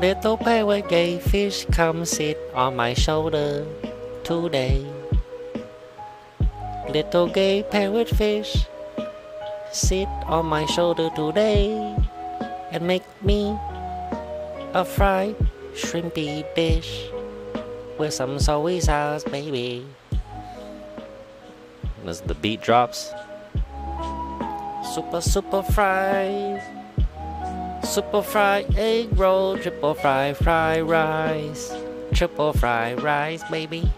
Little pirate gay fish, come sit on my shoulder today. Little gay parrot fish, sit on my shoulder today and make me a fried shrimpy dish with some soy sauce, baby. As the beat drops, super super fries, super fry egg roll, triple fry fry rice, triple fry rice, baby.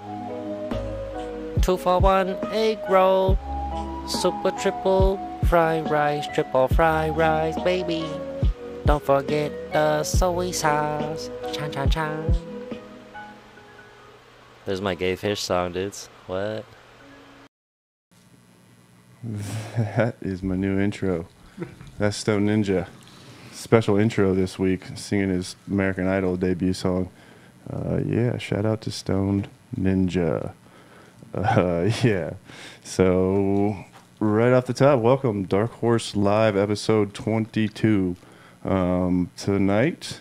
Two for one egg roll, super triple fry rice, triple fry rice, baby. Don't forget the soy sauce. Chan chan chan. There's my gay fish song, dudes. What? That is my new intro. That's Stone Ninja. Special intro this week, singing his American Idol debut song. Uh, yeah, shout out to Stoned Ninja. Uh, yeah. So, right off the top, welcome Dark Horse Live episode 22. Um, tonight,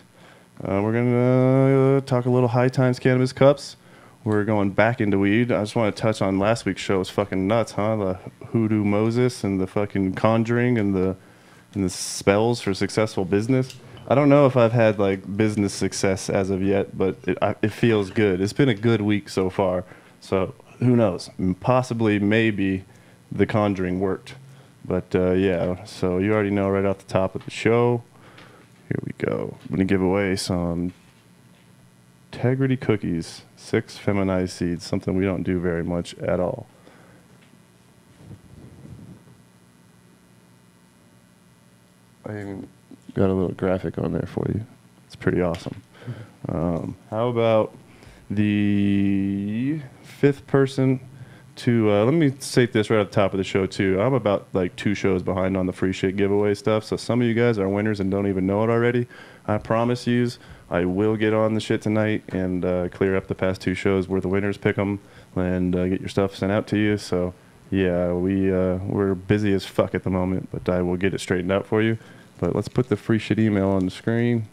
uh, we're going to uh, talk a little High Times Cannabis Cups. We're going back into weed. I just want to touch on last week's show. It was fucking nuts, huh? The Hoodoo Moses and the fucking conjuring and the and the spells for successful business. I don't know if I've had like business success as of yet, but it, I, it feels good. It's been a good week so far. So who knows? Possibly, maybe, the conjuring worked. But uh, yeah, so you already know right off the top of the show. Here we go. I'm gonna give away some integrity cookies, six feminized seeds, something we don't do very much at all. I even got a little graphic on there for you. It's pretty awesome. Um, how about the fifth person to uh, let me state this right at the top of the show too. I'm about like two shows behind on the free shit giveaway stuff. So some of you guys are winners and don't even know it already. I promise yous, I will get on the shit tonight and uh, clear up the past two shows where the winners pick them and uh, get your stuff sent out to you. So yeah, we uh, we're busy as fuck at the moment, but I will get it straightened out for you. But let's put the free shit email on the screen.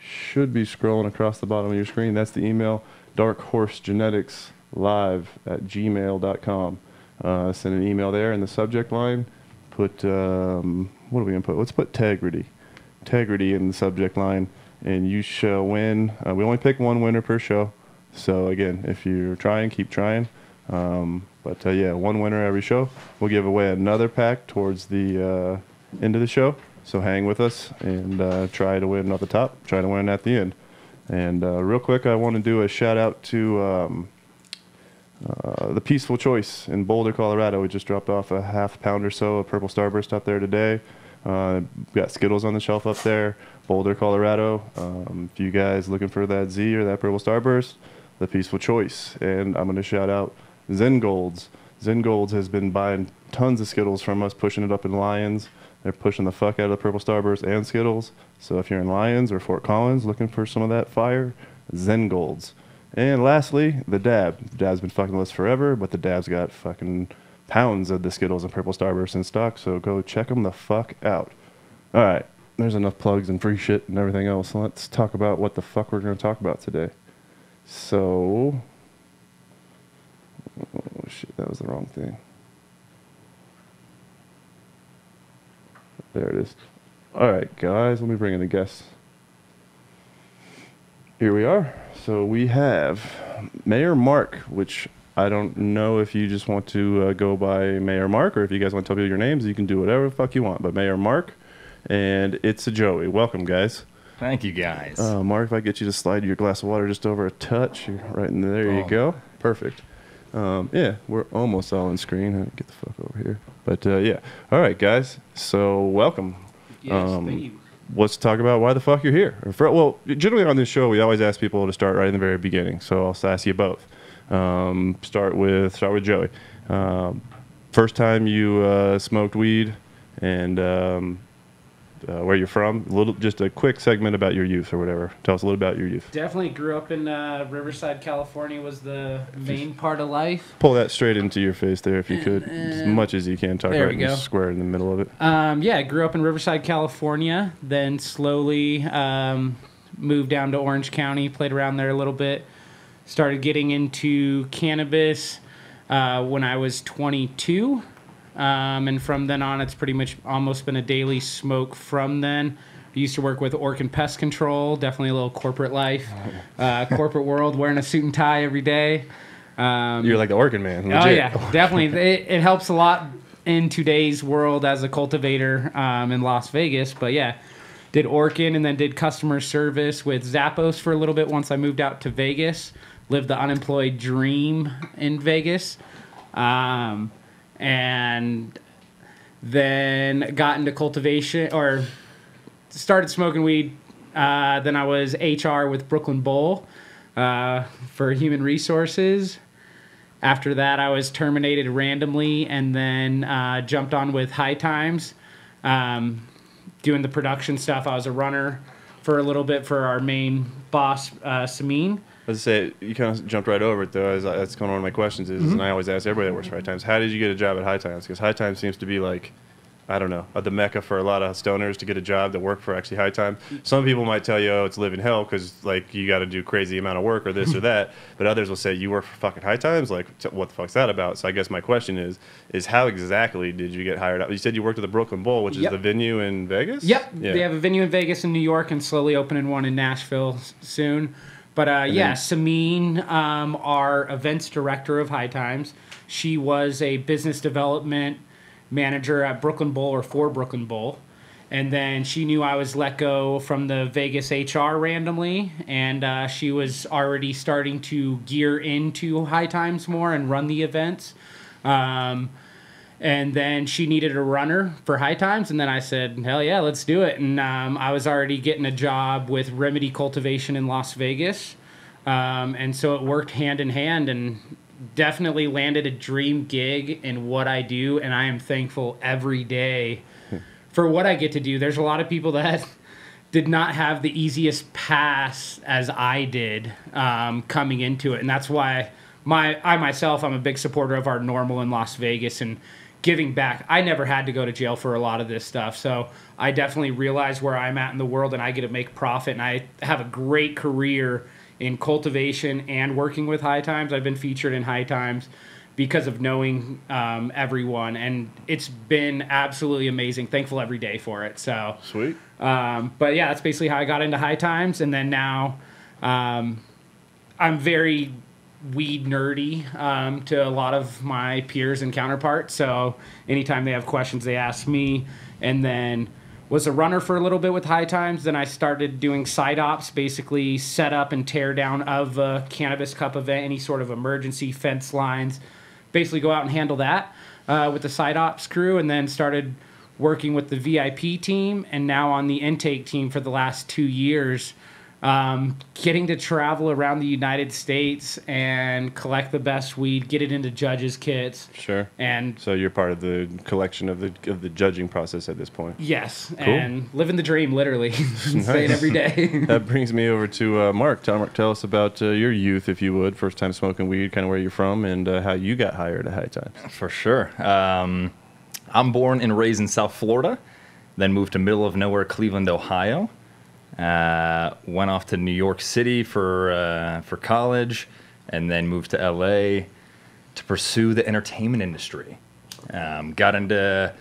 Should be scrolling across the bottom of your screen. That's the email. Dark Horse Genetics live at gmail.com. Uh, send an email there in the subject line. Put, um, what are we to put? Let's put integrity. Integrity in the subject line, and you shall win. Uh, we only pick one winner per show. So, again, if you're trying, keep trying. Um, but uh, yeah, one winner every show. We'll give away another pack towards the uh, end of the show. So, hang with us and uh, try to win at the top, try to win at the end. And uh, real quick, I want to do a shout out to. Um, uh, the Peaceful Choice in Boulder, Colorado. We just dropped off a half pound or so of Purple Starburst out there today. Uh, got Skittles on the shelf up there. Boulder, Colorado. Um, if you guys looking for that Z or that Purple Starburst, the Peaceful Choice. And I'm going to shout out Zen Golds. Zen Golds has been buying tons of Skittles from us, pushing it up in Lyons. They're pushing the fuck out of the Purple Starburst and Skittles. So if you're in Lyons or Fort Collins looking for some of that fire, Zen Golds. And lastly, the dab. The dab's been fucking with us forever, but the dab's got fucking pounds of the Skittles and Purple Starburst in stock, so go check them the fuck out. All right, there's enough plugs and free shit and everything else. Let's talk about what the fuck we're going to talk about today. So, oh shit, that was the wrong thing. There it is. All right, guys, let me bring in the guests. Here we are. So we have Mayor Mark, which I don't know if you just want to uh, go by Mayor Mark or if you guys want to tell people your names, you can do whatever the fuck you want. But Mayor Mark, and it's a Joey. Welcome, guys. Thank you, guys. Uh, Mark, if I get you to slide your glass of water just over a touch, you're right in there. There you Oh. go. Perfect. Um, yeah, we're almost all on screen. Get the fuck over here. But uh, yeah. All right, guys. So welcome. Yes, Um, let's talk about why the fuck you're here. For- well, generally on this show, we always ask people to start right in the very beginning. So I'll ask you both. Um, start with start with Joey. Um, first time you uh, smoked weed, and um, uh, where you're from, a little, just a quick segment about your youth or whatever. Tell us a little about your youth. Definitely grew up in uh, Riverside, California. Was the main part of life. Pull that straight into your face there, if you could, as much as you can. Talk There right in the square in the middle of it. Um, yeah, I grew up in Riverside, California. Then slowly um, moved down to Orange County. Played around there a little bit. Started getting into cannabis uh, when I was 22. Um, and from then on, it's pretty much almost been a daily smoke from then. I used to work with Orkin Pest Control, definitely a little corporate life, uh, corporate world, wearing a suit and tie every day. Um, You're like the Orkin man. Oh yeah, definitely. It, it helps a lot in today's world as a cultivator um, in Las Vegas. But yeah, did Orkin and then did customer service with Zappos for a little bit once I moved out to Vegas. Lived the unemployed dream in Vegas, um, and then got into cultivation or started smoking weed. Uh, then I was HR with Brooklyn Bowl uh, for human resources. After that, I was terminated randomly and then uh, jumped on with High Times, um, doing the production stuff. I was a runner for a little bit for our main boss, uh, Samin. I was say you kind of jumped right over it though. As I, that's kind of one of my questions is, Mm-hmm. and I always ask everybody that works for High Times, how did you get a job at High Times? Because High Times seems to be like, I don't know, uh, the mecca for a lot of stoners to get a job that work for actually High Times. Some people might tell you, oh, it's living hell because like you got to do crazy amount of work or this or that. But others will say you work for fucking High Times. Like, t- what the fuck's that about? So I guess my question is, is how exactly did you get hired out? You said you worked at the Brooklyn Bowl, which Yep. is the venue in Vegas. Yep. Yeah. They have a venue in Vegas and New York and slowly opening one in Nashville soon. But uh, yeah, Samin, um, our events director of High Times, she was a business development manager at Brooklyn Bowl or for Brooklyn Bowl. And then she knew I was let go from the Vegas HR randomly, and uh, she was already starting to gear into High Times more and run the events. Um, and then she needed a runner for high times. And then i said hell yeah let's do it. And um, i was already getting a job with remedy cultivation in las vegas. Um, and so it worked hand in hand and definitely landed a dream gig in what i do. And i am thankful every day for what i get to do. There's a lot of people that did not have the easiest pass as I did um, coming into it, and that's why my I myself I'm a big supporter of our NORML in Las Vegas. And giving back. I never had to go to jail for a lot of this stuff, so I definitely realize where I'm at in the world, and I get to make profit, and I have a great career in cultivation and working with High Times. I've been featured in High Times because of knowing um, everyone, and it's been absolutely amazing. Thankful every day for it. So. Sweet. Um, but yeah, that's basically how I got into high times, and then now um, I'm very weed nerdy um, to a lot of my peers and counterparts. So anytime they have questions, they ask me, and then was a runner for a little bit with high times. Then I started doing side ops, basically set up and tear down of a cannabis cup event, any sort of emergency fence lines. Basically, go out and handle that uh, with the side ops crew, and then started working with the VIP team and now on the intake team for the last two years. Um, getting to travel around the United States and collect the best weed, get it into judges' kits, Sure. and So you're part of the collection of the of the judging process at this point. yes, and living the dream, literally, say it every day. that brings me over to uh, Mark. Tell, Mark. tell us about uh, your youth, if you would. First time smoking weed, kind of where you're from, and uh, how you got hired at High Times. For sure. Um, I'm born and raised in South Florida, then moved to middle of nowhere, Cleveland, Ohio. Uh, went off to New York City for uh, for college, and then moved to LA to pursue the entertainment industry. Um, got into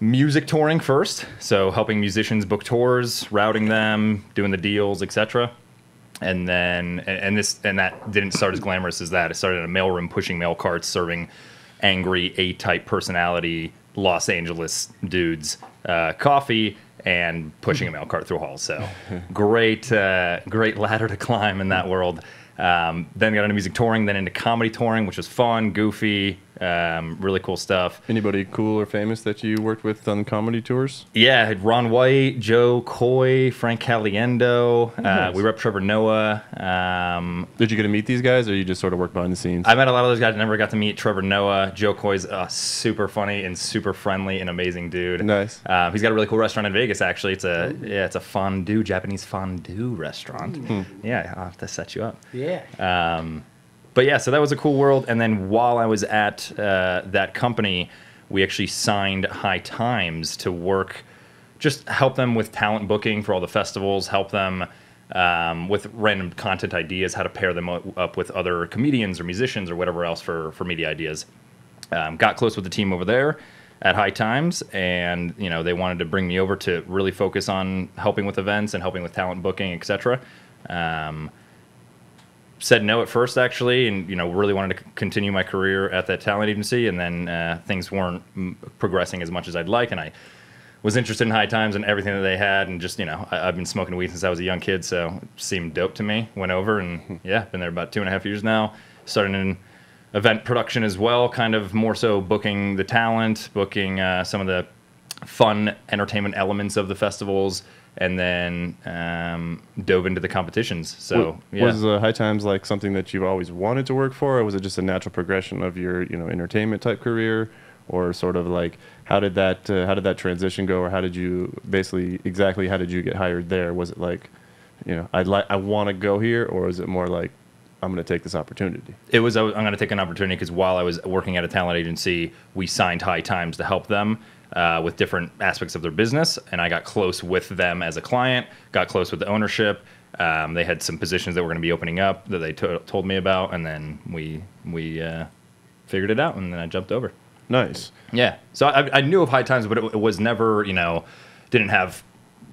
music touring first, so helping musicians book tours, routing them, doing the deals, etc. And then, and this, and that didn't start as glamorous as that. It started in a mailroom, pushing mail carts, serving angry A-type personality Los Angeles dudes uh, coffee and pushing a mail cart through halls. So great, uh, great ladder to climb in that world. Um, then got into music touring, then into comedy touring, which was fun, goofy, Um, really cool stuff. Anybody cool or famous that you worked with on comedy tours? Yeah, Ron White, Jo Koy, Frank Caliendo. Uh, Nice. we were up Trevor Noah. Um, Did you get to meet these guys, or you just sort of worked behind the scenes? I met a lot of those guys. I never got to meet Trevor Noah. Jo Koy's uh, super funny and super friendly and amazing dude. Nice. Uh, he's got a really cool restaurant in Vegas. Actually, it's a yeah, it's a fondue Japanese fondue restaurant. Yeah, I'll have to set you up. Yeah. Um, but yeah, so that was a cool world. And then while I was at uh, that company, we actually signed High Times to work, just help them with talent booking for all the festivals, help them um, with random content ideas, how to pair them up with other comedians or musicians or whatever else for, for media ideas. Um, got close with the team over there at High Times, and you know they wanted to bring me over to really focus on helping with events and helping with talent booking, etc. Um, said no at first actually and you know really wanted to continue my career at that talent agency and then uh, things weren't mm, progressing as much as i'd like and i was interested in high times and everything that they had and just you know I, i've been smoking weed since i was a young kid so it seemed dope to me. Went over and yeah been there about two and a half years now. Starting in event production as well kind of more so booking the talent booking uh, some of the fun entertainment elements of the festivals and then um, dove into the competitions so yeah. Was uh, High Times like something that you've always wanted to work for, or was it just a natural progression of your, you know, entertainment type career, or sort of like how did that uh, how did that transition go, or how did you basically exactly how did you get hired there? Was it like, you know, I'd like I want to go here, or was it more like I'm going to take this opportunity? it was I was- I'm going to take an opportunity because while I was working at a talent agency, we signed High Times to help them uh, with different aspects of their business, and I got close with them as a client. Got close with the ownership. Um, they had some positions that were going to be opening up that they to- told me about, and then we we uh, figured it out, and then I jumped over. Nice. Yeah, so I, I knew of High Times, but it, it was never you know didn't have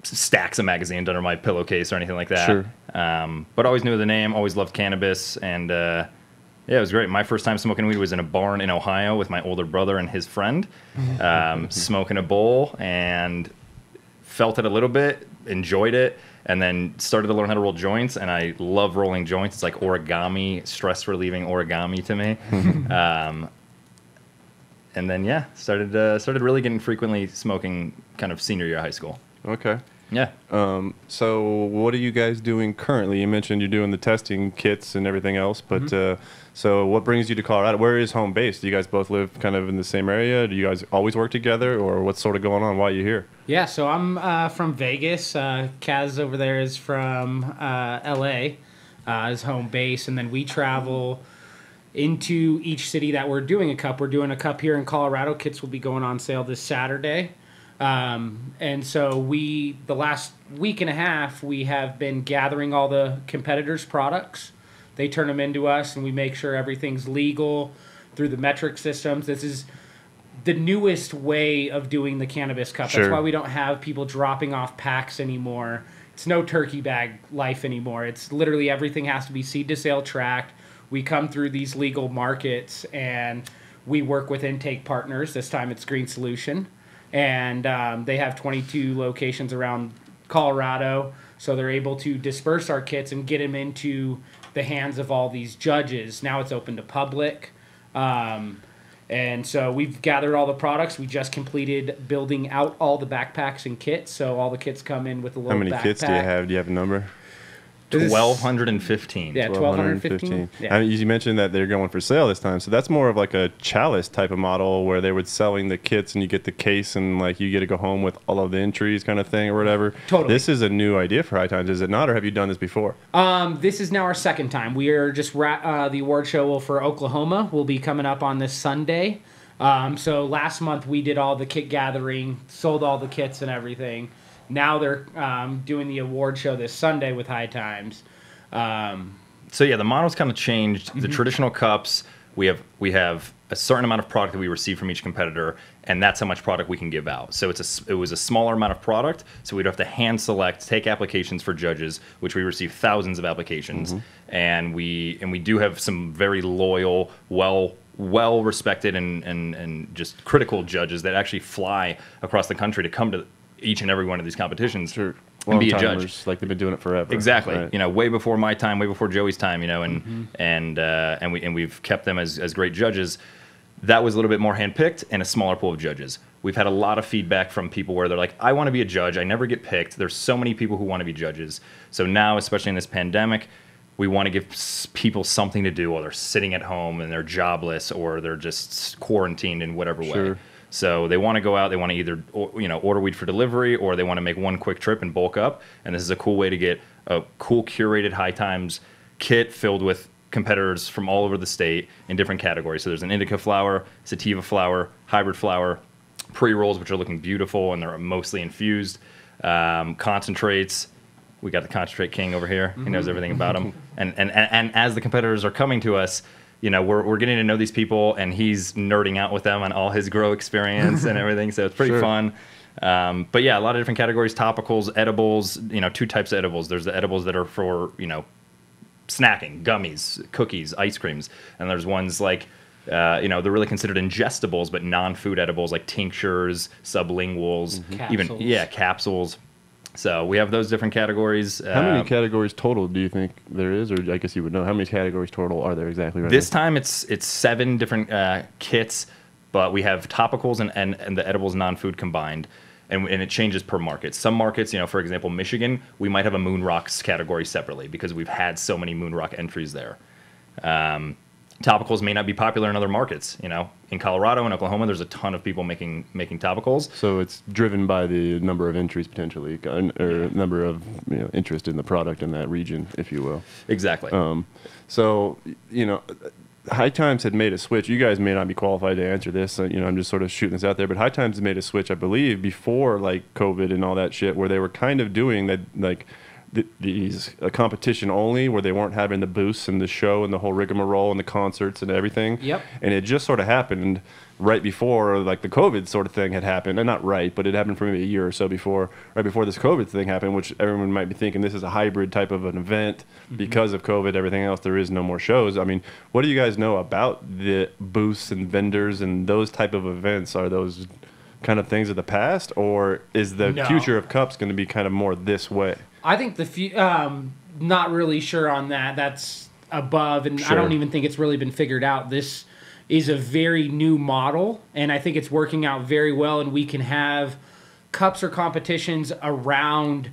stacks of magazines under my pillowcase or anything like that. Sure. Um, but always knew the name, always loved cannabis, and uh, yeah, it was great. My first time smoking weed was in a barn in Ohio with my older brother and his friend, um, smoking a bowl, and felt it a little bit, enjoyed it, and then started to learn how to roll joints. And I love rolling joints. It's like origami, stress relieving origami to me. um, and then yeah, started uh, started really getting frequently smoking kind of senior year of high school. Okay. Yeah. Um, so what are you guys doing currently? You mentioned you're doing the testing kits and everything else, but Mm-hmm. uh, so what brings you to Colorado? Where is home base? Do you guys both live kind of in the same area? Do you guys always work together, or what's sort of going on while you're here? Yeah, so I'm uh, from Vegas. Uh, Kaz over there is from uh, LA, uh, home base, and then we travel into each city that we're doing a cup. We're doing a cup here in Colorado. Kits will be going on sale this Saturday. Um, and so we, the last week and a half, we have been gathering all the competitors' products. They turn them into us, and we make sure everything's legal through the Metrc systems. This is the newest way of doing the cannabis cup. Sure. That's why we don't have people dropping off packs anymore. It's no turkey bag life anymore. It's literally everything has to be seed to sale tracked. We come through these legal markets and we work with intake partners. This time it's Green Solution. And um, they have 22 locations around Colorado. So they're able to disperse our kits and get them into the hands of all these judges. Now it's open to public. Um, and so we've gathered all the products. We just completed building out all the backpacks and kits. So all the kits come in with a little How many backpack. kits do you have? Do you have a number? This is- Twelve hundred and fifteen. Yeah, 1215. Yeah. I mean, you mentioned that they're going for sale this time, so that's more of like a chalice type of model where they were selling the kits and you get the case and like you get to go home with all of the entries kind of thing or whatever. Totally. This is a new idea for High Times, is it not, or have you done this before? Um, this is now our second time. We are just ra- uh, the award show for Oklahoma will be coming up on this Sunday. Um, so last month we did all the kit gathering, sold all the kits and everything. Now they're um, doing the award show this Sunday with High Times. Um, So yeah, the model's kind of changed. Mm-hmm. The traditional cups, we have we have a certain amount of product that we receive from each competitor, and that's how much product we can give out. So it's a it was a smaller amount of product, so we'd have to hand select, take applications for judges, which we receive thousands of applications, and we and we do have some very loyal, well well respected and, and and just critical judges that actually fly across the country to come to each and every one of these competitions Sure. and be a judge. Like they've been doing it forever. Exactly. Right. You know, way before my time, way before Joey's time. You know, and Mm-hmm. and uh, and we and we've kept them as as great judges. that was a little bit more handpicked and a smaller pool of judges. We've had a lot of feedback from people where they're like, I want to be a judge. I never get picked. There's so many people who want to be judges. So now, especially in this pandemic, we want to give people something to do while they're sitting at home and they're jobless or they're just quarantined in whatever way. So they want to go out. They want to either you know order weed for delivery or they want to make one quick trip and bulk up. And this is a cool way to get a cool curated high times kit filled with competitors from all over the state in different categories. So there's an indica flower, sativa flower, hybrid flower, pre rolls which are looking beautiful and they're mostly infused, um, concentrates. We got the concentrate king over here. He knows everything about them. And, and and and as the competitors are coming to us, you know, we're we're getting to know these people, and he's nerding out with them on all his grow experience and everything. So it's pretty Sure. fun. Um, but yeah, a lot of different categories: topicals, edibles. You know, two types of edibles. There's the edibles that are for you know snacking, gummies, cookies, ice creams, and there's ones like. Uh, you know, they're really considered ingestibles, but non-food edibles like tinctures, sublinguals, even Capsules. yeah, capsules. So we have those different categories. How many Um, categories total do you think there is, or I guess you would know how many categories total are there exactly right This now? time it's it's seven different uh, kits, but we have topicals and, and, and the edibles non-food combined. And, and it changes per market. Some markets, you know, for example, Michigan, we might have a Moon Rocks category separately because we've had so many Moon Rock entries there. Um, topicals may not be popular in other markets. You know, in Colorado and Oklahoma, there's a ton of people making making topicals. So it's driven by the number of entries potentially, or number of you know, interest in the product in that region, if you will. Exactly. Um, so, you know, High Times had made a switch. You guys may not be qualified to answer this. You know, I'm just sort of shooting this out there. But High Times made a switch, I believe, before like COVID and all that shit, where they were kind of doing that, like th- these a competition only, where they weren't having the booths and the show and the whole rigmarole and the concerts and everything. Yep. And it just sort of happened right before like the COVID sort of thing had happened, and not right, but it happened for maybe a year or so before, right before this COVID thing happened, which everyone might be thinking this is a hybrid type of an event mm-hmm. because of COVID. Everything else, there is no more shows. I mean, what do you guys know about the booths and vendors and those type of events? Are those kind of things of the past, or is the No. future of cups going to be kind of more this way? I think the few, um, not really sure on that. That's above, and I don't even think it's really been figured out. This is a very new model, and I think it's working out very well. And we can have cups or competitions around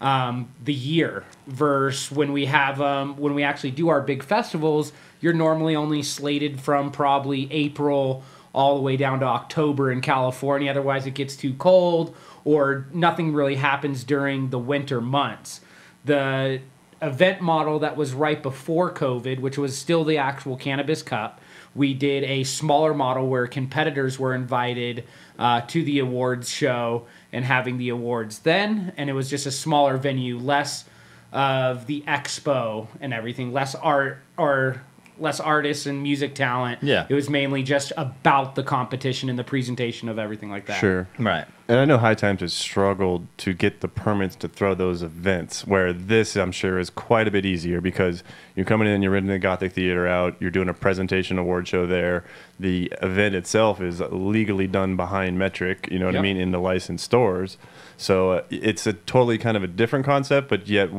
um, the year. Versus when we have um, when we actually do our big festivals, you're normally only slated from probably April all the way down to October in California. Otherwise, it gets too cold or nothing really happens during the winter months. The event model that was right before COVID, which was still the actual Cannabis Cup, we did a smaller model where competitors were invited uh, to the awards show and having the awards then. And it was just a smaller venue, less of the expo and everything, less art or less artists and music talent. Yeah. It was mainly just about the competition and the presentation of everything like that. Sure. right. And I know High Times has struggled to get the permits to throw those events, where this, I'm sure, is quite a bit easier because you're coming in, you're renting the Gothic Theater out, you're doing a presentation award show there. The event itself is legally done behind Metrc, you know what I mean, in the licensed stores. So uh, it's a totally kind of a different concept, but yet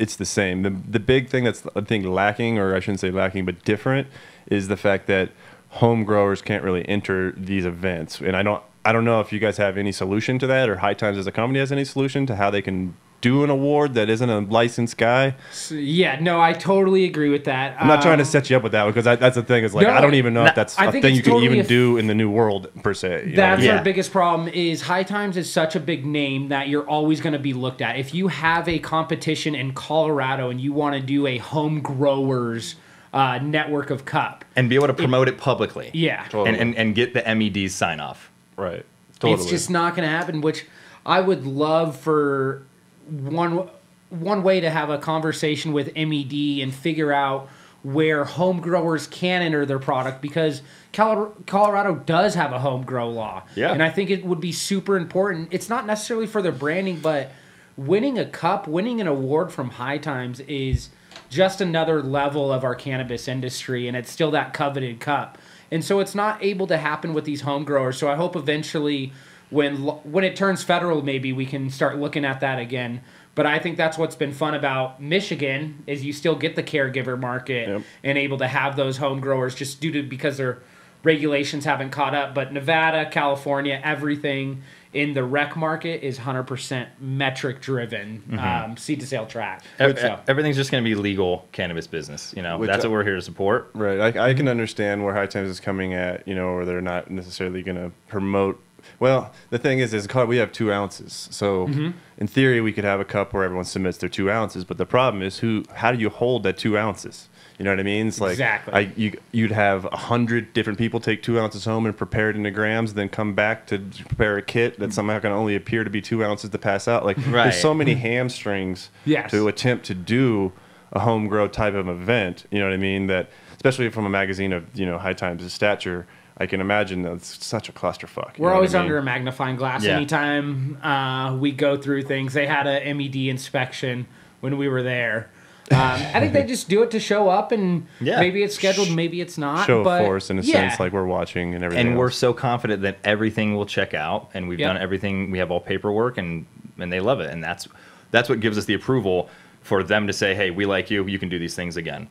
it's the same. The, the big thing that's, I think, lacking, or I shouldn't say lacking, but different, is the fact that home growers can't really enter these events. And I don't, I don't know if you guys have any solution to that, or High Times as a company has any solution to how they can do an award that isn't a licensed guy. So, yeah, no, I totally agree with that. I'm not trying to Um, set you up with that because that's the thing. Is like No, I don't even know no, if that's I a thing it's you can even a f- do in the new world per se. you know what That's? Yeah. our biggest problem is High Times is such a big name that you're always going to be looked at. If you have a competition in Colorado and you want to do a home growers uh, network of cup, And be able to promote it, publicly. yeah, Totally. And, and, and get the MEDs sign off. right. Totally. it's just not going to happen. Which I would love for one one way to have a conversation with MED and figure out where home growers can enter their product because Colorado does have a home grow law. Yeah. And I think it would be super important. It's not necessarily for their branding, but winning a cup, winning an award from High Times is just another level of our cannabis industry, and it's still that coveted cup. And so it's not able to happen with these home growers. So I hope eventually, when when it turns federal, maybe we can start looking at that again. But I think that's what's been fun about Michigan is you still get the caregiver market Yep. and able to have those home growers just due to because they're regulations haven't caught up. But Nevada, California, everything in the rec market is 100% Metrc driven, Mm-hmm. um, seed to sale track. Ev- So- Everything's just going to be legal cannabis business. You know, Which that's I- what we're here to support. Right. I, I can understand where High Times is coming at, you know, where they're not necessarily going to promote. Well, the thing is, is we have two ounces. So mm-hmm. in theory, we could have a cup where everyone submits their two ounces. But the problem is, who? How do you hold that two ounces? You know what I mean? It's like Exactly. I, you, you'd have a hundred different people take two ounces home and prepare it into grams, then come back to prepare a kit that's somehow to only appear to be two ounces to pass out. Like Right. there's so many mm-hmm. hamstrings Yes. to attempt to do a home grow type of event. You know what I mean? That especially from a magazine of you know high times of stature, I can imagine that's such a clusterfuck. We're always I mean? under a magnifying glass Yeah. anytime uh, we go through things. They had a MED inspection when we were there. Um, I think they just do it to show up, and Yeah. maybe it's scheduled, maybe it's not. show but of force in a yeah. sense, like we're watching and everything. and we're so confident that everything will check out and we've Yep. done everything we have all paperwork and and they love it and that's that's what gives us the approval for them to say hey we like you you can do these things again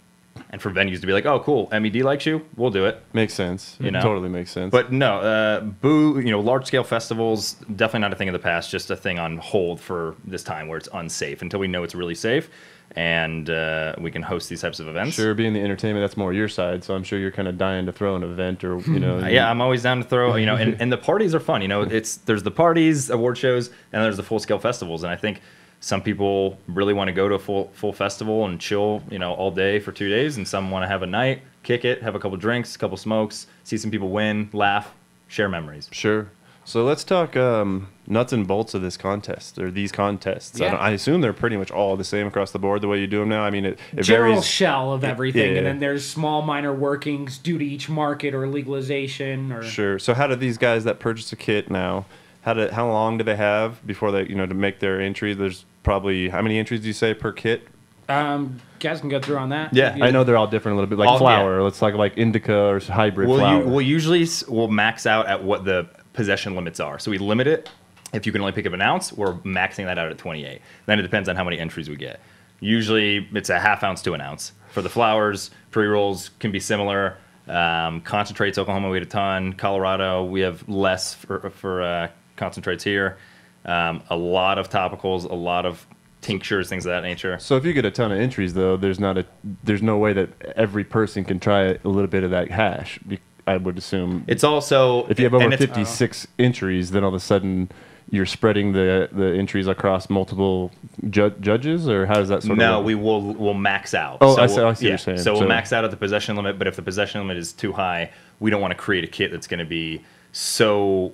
and for venues to be like oh cool med likes you we'll do it makes sense. You know? totally makes sense. but no uh boo you know large scale festivals definitely not a thing of the past just a thing on hold for this time where it's unsafe until we know it's really safe and uh, we can host these types of events sure, being the entertainment, that's more your side. So I'm sure you're kind of dying to throw an event or you know. Yeah, I'm always down to throw, you know, and, and the parties are fun. You know, it's there's the parties, award shows, and there's the full scale festivals. And I think some people really want to go to a full full festival and chill, you know, all day for two days, and some want to have a night, kick it, have a couple drinks, a couple smokes, see some people win, laugh, share memories. Sure. So let's talk um, nuts and bolts of this contest or these contests. I, Yeah. don't, I assume they're pretty much all the same across the board the way you do them now. I mean, it, it general varies. shell of everything, yeah. and then there's small minor workings due to each market or legalization or Sure. So how do these guys that purchase a kit now? How do how long do they have before they you know to make their entry? There's probably how many entries do you say per kit? um, guys can go through on that. Yeah, I know they're all different a little bit, like All- flower. Let's talk like indica or hybrid We'll, flower. u- we'll usually we'll max out at what the possession limits are. So we limit it. If you can only pick up an ounce, we're maxing that out at 28. Then it depends on how many entries we get. Usually it's a half ounce to an ounce. For the flowers, pre rolls can be similar. Um, concentrates, Oklahoma, we had a ton. Colorado, we have less for, for uh, concentrates here. Um, a lot of topicals, a lot of tinctures, things of that nature. so if you get a ton of entries though, there's not a there's no way that every person can try a little bit of that hash. I would assume It's also if you have over and it's- 56 entries, then all of a sudden you're spreading the the entries across multiple ju- judges, or how does that sort no, of? No, we will will max out. Oh, I we'll- see- I see what you're saying. So we'll max out at the possession limit, but if the possession limit is too high, we don't want to create a kit that's going to be so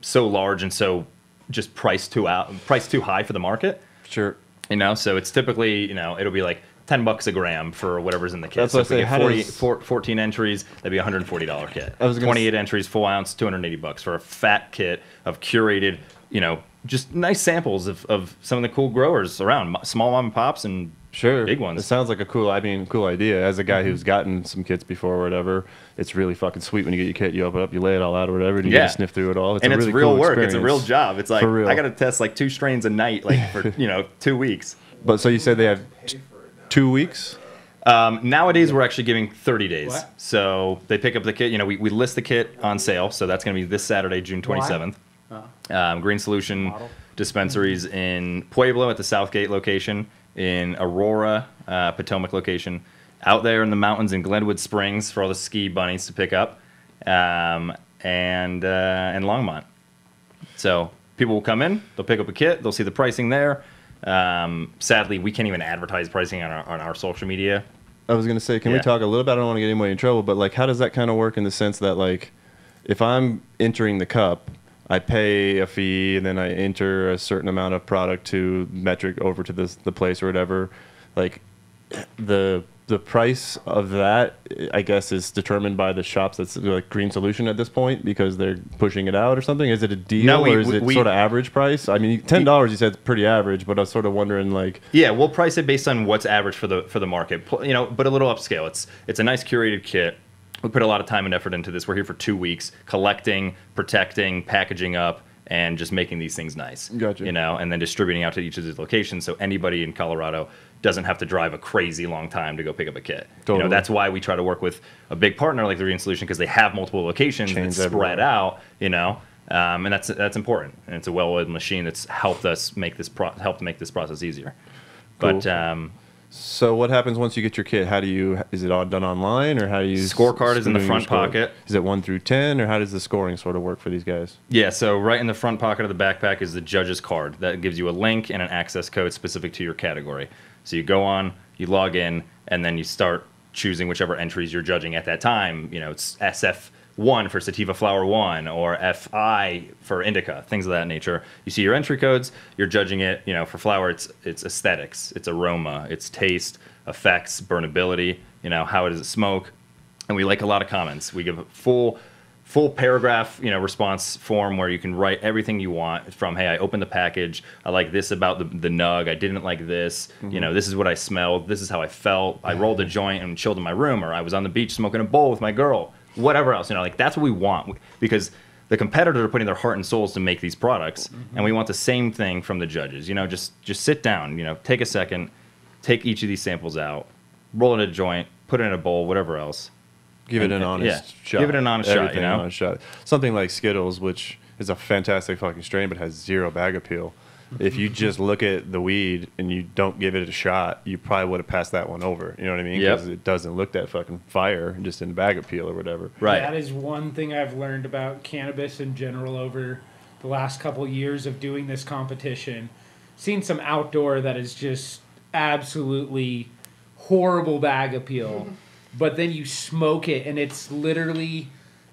so large and so just priced too out priced too high for the market. sure. You know, so it's typically you know it'll be like. 10 bucks a gram for whatever's in the kit. That's so what if we I say, get 40, does- four- 14 entries, that'd be a $140 kit. I was gonna 28 entries, full ounce, 280 bucks for a fat kit of curated, you know, just nice samples of, of some of the cool growers around, small mom and pops and Sure. big ones. It sounds like a cool. I mean, cool idea. As a guy who's gotten some kits before or whatever, it's really fucking sweet when you get your kit. You open it up, you lay it all out or whatever, and you Yeah. just sniff through it all. It's and a it's really real cool work. It's a real job. It's like For real. I got to test like two strains a night, like for you know two weeks. But so you said they have t- two weeks. Um, nowadays, we're actually giving 30 days. What? So they pick up the kit. You know, we, we list the kit on sale. So that's going to be this Saturday, June 27th. Um, Green Solution Model. dispensaries in Pueblo at the Southgate location, in Aurora, uh, Potomac location, out there in the mountains in Glenwood Springs for all the ski bunnies to pick up, um, and uh, and Longmont. So people will come in, they'll pick up a kit, they'll see the pricing there. Um, sadly, we can't even advertise pricing on our, on our social media. I was gonna say, can we talk a little bit? I don't want to get anybody in trouble, but like, how does that kind of work in the sense that like, if I'm entering the cup, I pay a fee and then I enter a certain amount of product to Metrc over to this the place or whatever. Like, the the price of that, I guess, is determined by the shops that's like Green Solution at this point because they're pushing it out or something. Is it a deal No, we- or is we- it we- sort of average price? I mean, ten dollars you said is pretty average, but I was sort of wondering like, Yeah, we'll price it based on what's average for the for the market. You know, but a little upscale. It's it's a nice curated kit. We put a lot of time and effort into this. We're here for two weeks, collecting, protecting, packaging up, and just making these things nice. Gotcha. You know, and then distributing out to each of these locations so anybody in Colorado doesn't have to drive a crazy long time to go pick up a kit. Totally. You know, that's why we try to work with a big partner like the Green Solution because they have multiple locations Chains that spread everywhere. out. You know. Um, and that's that's important, and it's a well-oiled machine that's helped us make this pro- helped make this process easier. But Cool. um, So what happens once you get your kit? How do you? Is it all done online, or how do you? Scorecard is in the front pocket. Is it one through ten, or how does the scoring sort of work for these guys? Yeah, so right in the front pocket of the backpack is the judge's card. That gives you a link and an access code specific to your category. So you go on, you log in, and then you start choosing whichever entries you're judging at that time. You know, it's SF1 for Sativa Flower 1 or FI for Indica, things of that nature. You see your entry codes, you're judging it, you know, for flower it's it's aesthetics, it's aroma, it's taste, effects, burnability, you know, how does it smoke? and we like a lot of comments. We give a full full paragraph, you know, response form where you can write everything you want from hey, I opened the package, I like this about the, the nug, I didn't like this, you mm-hmm. know, this is what I smelled, this is how I felt, I rolled a joint and chilled in my room or I was on the beach smoking a bowl with my girl, whatever else, you know, like that's what we want because the competitors are putting their heart and souls to make these products mm-hmm. and we want the same thing from the judges. You know, just just sit down, you know, take a second, take each of these samples out, roll in a joint, put it in a bowl, whatever else. Give it an honest yeah, shot. give it an honest shot, you Everything know? an honest shot. Something like Skittles, which is a fantastic fucking strain, but has zero bag appeal. If you just look at the weed and you don't give it a shot, you probably would have passed that one over. You know what I mean? Yep. it doesn't look that fucking fire just in the bag appeal or whatever. Right. That is one thing I've learned about cannabis in general over the last couple years of doing this competition. Seen some outdoor that is just absolutely horrible bag appeal, but then you smoke it and it's literally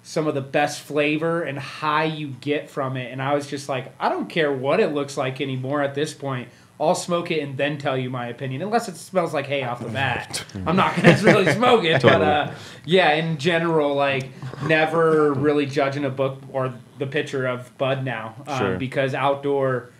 some of the best flavor and high you get from it. And I was just like, I don't care what it looks like anymore at this point. I'll smoke it and then tell you my opinion, unless it smells like hay off the bat. I'm not gonna really smoke it, but uh, yeah, in general, like never really judging a book or the picture of bud now, um, Sure. because outdoor,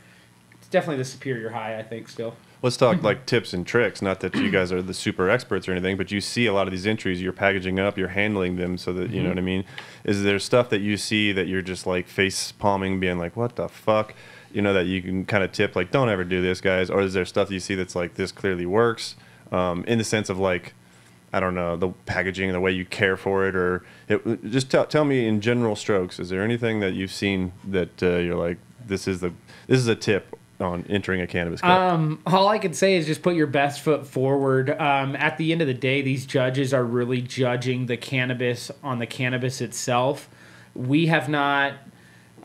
it's definitely the superior high. I think still. Let's talk like tips and tricks. Not that you guys are the super experts or anything, but you see a lot of these entries. You're packaging up, you're handling them so that you know what I mean. Is there stuff that you see that you're just like face palming, being like, "What the fuck?" You know that you can kind of tip like, "Don't ever do this, guys." Or is there stuff that you see that's like, "This clearly works," um, in the sense of like, I don't know, the packaging, the way you care for it, or it, just tell tell me in general strokes. Is there anything that you've seen that uh, you're like, "This is the this is a tip." On entering a cannabis kit. Um, all I can say is just put your best foot forward. Um, at the end of the day, these judges are really judging the cannabis on the cannabis itself. We have not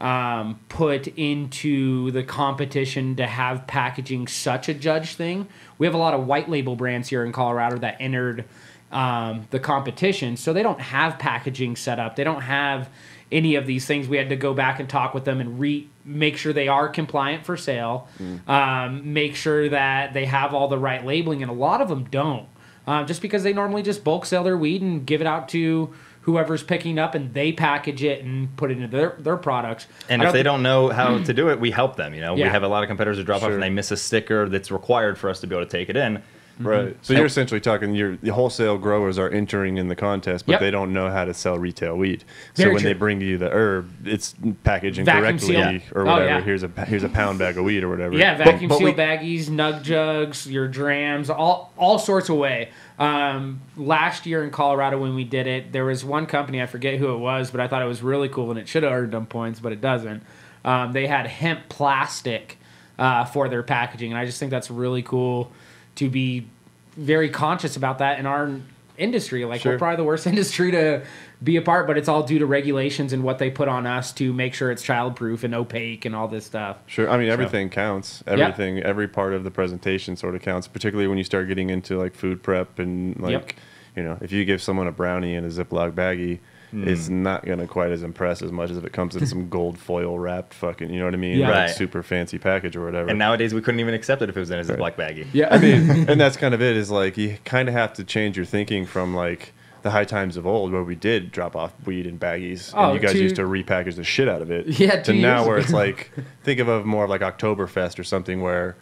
um, put into the competition to have packaging such a judge thing. We have a lot of white label brands here in Colorado that entered um, the competition, so they don't have packaging set up. They don't have any of these things. We had to go back and talk with them and re make sure they are compliant for sale, um, make sure that they have all the right labeling, and a lot of them don't. Um, just because they normally just bulk sell their weed and give it out to whoever's picking up and they package it and put it into their, their products. And if they don't know how to do it, we help them. You know, we have a lot of competitors who drop off and they miss a sticker that's required for us to be able to take it in. Right. So you're essentially talking your the wholesale growers are entering in the contest, but Yep. they don't know how to sell retail weed. Very so when they true. bring you the herb, it's packaged Vacuum incorrectly sealed. or Oh, whatever. yeah. Here's a here's a pound bag of weed or whatever. Yeah, But- vacuum but seal we- baggies, nug jugs, your drams, all all sorts of way. Um, last year in Colorado when we did it, there was one company I forget who it was, but I thought it was really cool and it should have earned them points, but it doesn't. Um, they had hemp plastic uh, for their packaging, and I just think that's really cool to be very conscious about that in our industry. Like Sure. we're probably the worst industry to be a part, but it's all due to regulations and what they put on us to make sure it's childproof and opaque and all this stuff. Sure. I mean, everything counts. Yep. Everything, every part of the presentation sort of counts, particularly when you start getting into like food prep and like, Yep. you know, if you give someone a brownie in a Ziploc baggie, it's hmm. not going to quite as impress as much as if it comes in some gold foil wrapped fucking, you know what I mean? Yeah. Like super fancy package or whatever. And nowadays we couldn't even accept it if it was in a black baggie. Yeah, I mean, and that's kind of it. Is like you kind of have to change your thinking from like the high times of old, where we did drop off weed in baggies, Oh, and you guys two- used to repackage the shit out of it. Yeah, To now, where ago. it's like, think of a more of like Oktoberfest or something, where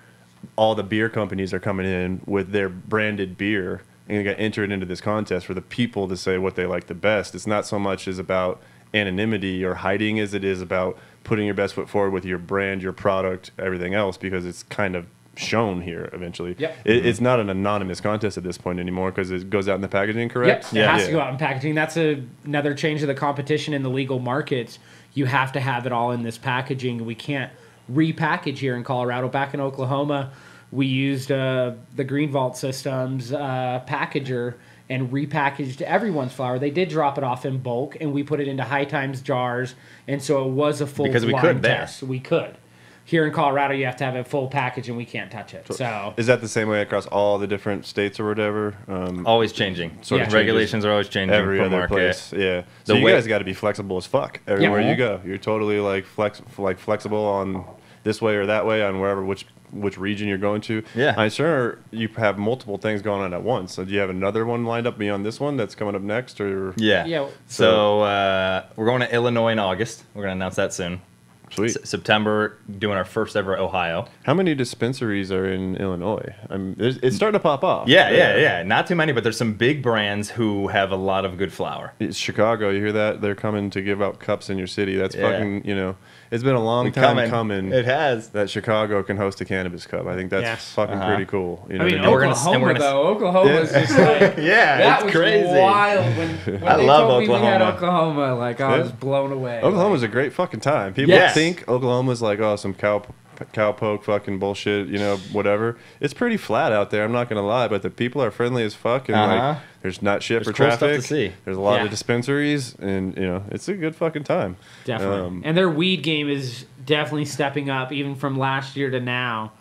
all the beer companies are coming in with their branded beer and you got entered into this contest for the people to say what they like the best. It's not so much as about anonymity or hiding as it is about putting your best foot forward with your brand, your product, everything else, because it's kind of shown here eventually. Yep. It, it's not an anonymous contest at this point anymore because it goes out in the packaging, correct? Yep, it has to go out in packaging. That's a, another change of the competition in the legal markets. You have to have it all in this packaging. We can't repackage here in Colorado. Back in Oklahoma, we used uh, the Green Vault Systems uh, packager and repackaged everyone's flower. They did drop it off in bulk, and we put it into High Times jars, and so it was a full Because we blind could there. test. We could. Here in Colorado, you have to have a full package, and we can't touch it. So Is that the same way across all the different states or whatever? Um, Always changing. Sort of Regulations are always changing every per other market. place. Yeah. So The you way- guys got to be flexible as fuck everywhere Yeah. you go. You're totally like flex, like flexible on this way or that way on wherever which which region you're going to. Yeah. I'm sure you have multiple things going on at once. So do you have another one lined up beyond this one that's coming up next, or Yeah. Yeah. So uh, we're going to Illinois in August. We're going to announce that soon. sweet? S- September, doing our first ever Ohio. How many dispensaries are in Illinois? I'm, it's starting to pop off. Yeah, yeah, yeah. Not too many, but there's some big brands who have a lot of good flower. It's Chicago, you hear that? They're coming to give out cups in your city. That's Yeah. fucking, you know, it's been a long time coming. It has. that Chicago can host a cannabis cup. I think that's Yes. fucking Uh-huh. pretty cool. You know I mean, what And we're gonna- Oklahoma gonna- though. Oklahoma's Yeah. just like Yeah, that it's was crazy. wild when, when I they love told me we had Oklahoma. Oklahoma. Like I Yeah. was blown away. Oklahoma's a great fucking time. People Yes. think Oklahoma's like oh some cow cowpoke fucking bullshit, you know, whatever. It's pretty flat out there. I'm not gonna lie, but the people are friendly as fuck, and Uh-huh. like there's not shit There's for cool stuff to traffic. see. There's a lot Yeah. of dispensaries, and you know, it's a good fucking time. Definitely. Um, and their weed game is definitely stepping up, even from last year to now.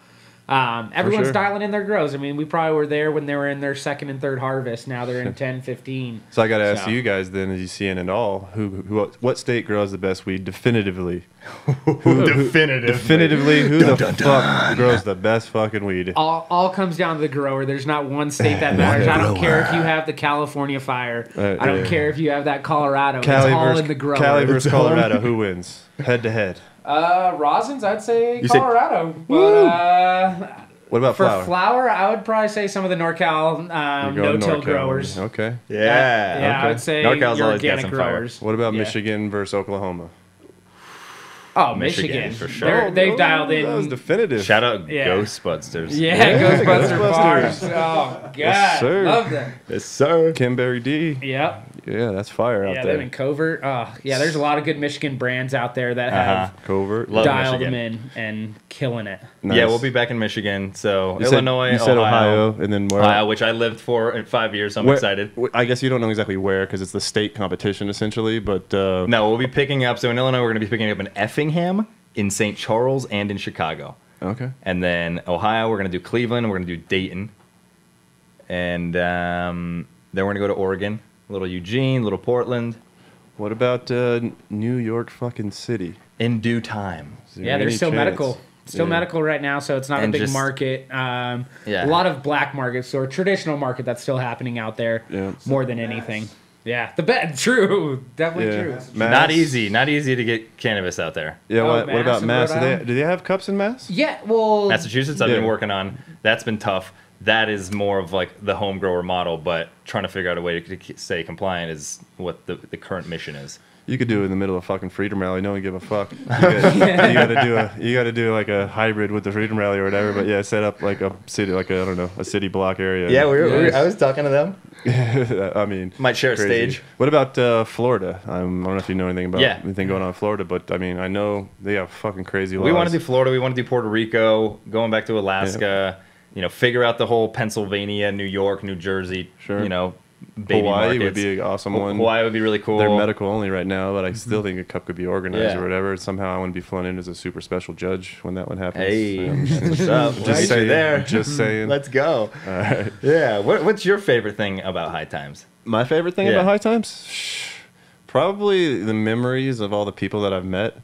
Um, everyone's sure. dialing in their grows. I mean, we probably were there when they were in their second and third harvest. Now they're in 10, 15. So I got to ask So- you guys then, as you see in it all, who, who, what state grows the best weed definitively? Definitive. Definitively, who the fuck grows the best fucking weed? All, all comes down to the grower. There's not one state that matters. I don't care if you have the California fire. Uh, I don't yeah. care if you have that Colorado. Cali it's all versus, in the grower. Cali versus Colorado, who wins? Head to head. Uh, Rosins, I'd say You say- Colorado. but uh, What about for flower? flower? I would probably say some of the NorCal um, You're going no-till NorCal. growers. Okay. Yeah. yeah, I okay. would say NorCal's your always got organic some fire. growers. What about Yeah. Michigan versus Oklahoma? Oh, Michigan, Michigan, for sure. They're, they've Oh, dialed That was in. definitive. Shout out Yeah. Ghostbusters. yeah, Yeah, Ghostbuster Ghostbusters. bars. Oh God, Yes, sir. love them. Yes, sir. Kimberry D. Yep. Yeah, that's fire out Yeah, there. them in Covert. Oh, yeah. There's a lot of good Michigan brands out there that have Uh-huh. Covert. Love dialed Michigan. them in and killing it. Nice. Yeah, we'll be back in Michigan. So You said- Illinois, you said Ohio, Ohio, and then where? Ohio, which I lived for in five years. So I'm Where- excited. I guess you don't know exactly where because it's the state competition essentially, but uh, No, we'll be picking up. So in Illinois, we're going to be picking up in Effingham, in St. Charles, and in Chicago. Okay. And then Ohio, we're going to do Cleveland, we're going to do Dayton. And um, then we're going to go to Oregon, a little Eugene, little Portland, What about uh, New York fucking city? in due time. Yeah, they're still chance? medical. Still Yeah. medical right now, so it's not And a big just- market. Um, Yeah. A lot of black markets or traditional market that's still happening out there Yeah. more than anything. Yeah, the bet. True, definitely Yeah. true. Mass? Not easy. Not easy to get cannabis out there. Yeah. Oh, what, what about Mass? Do they, do they have cups in Mass? Yeah, well, Massachusetts, I've Yeah. been working on. That's been tough. That is more of like the home grower model, but trying to figure out a way to k- stay compliant is what the, the current mission is. You could do it in the middle of a fucking Freedom Rally. No one give a fuck. You got, you got to do a you got to do like a hybrid with the Freedom Rally or whatever. But yeah, set up like a city, like a I don't know, a city block area. Yeah, we were, we were- I was talking to them. I mean, Might share a stage. What about uh, Florida? I'm, I don't know if you know anything about Yeah. anything going on in Florida, but I mean, I know they have fucking crazy laws. We want to do Florida. We want to do Puerto Rico. Going back to Alaska. You know, figure out the whole Pennsylvania, New York, New Jersey. Sure. You know, baby Hawaii would be an awesome one. Hawaii would be really cool. They're medical only right now, but I still think a cup could be organized Yeah. or whatever. Somehow I want to be flown in as a super special judge when that one happens. Hey, Um, what's up? just Right, saying. there. Just saying. Let's go. All right. Yeah. What, what's your favorite thing about High Times? My favorite thing Yeah. about High Times, probably the memories of all the people that I've met,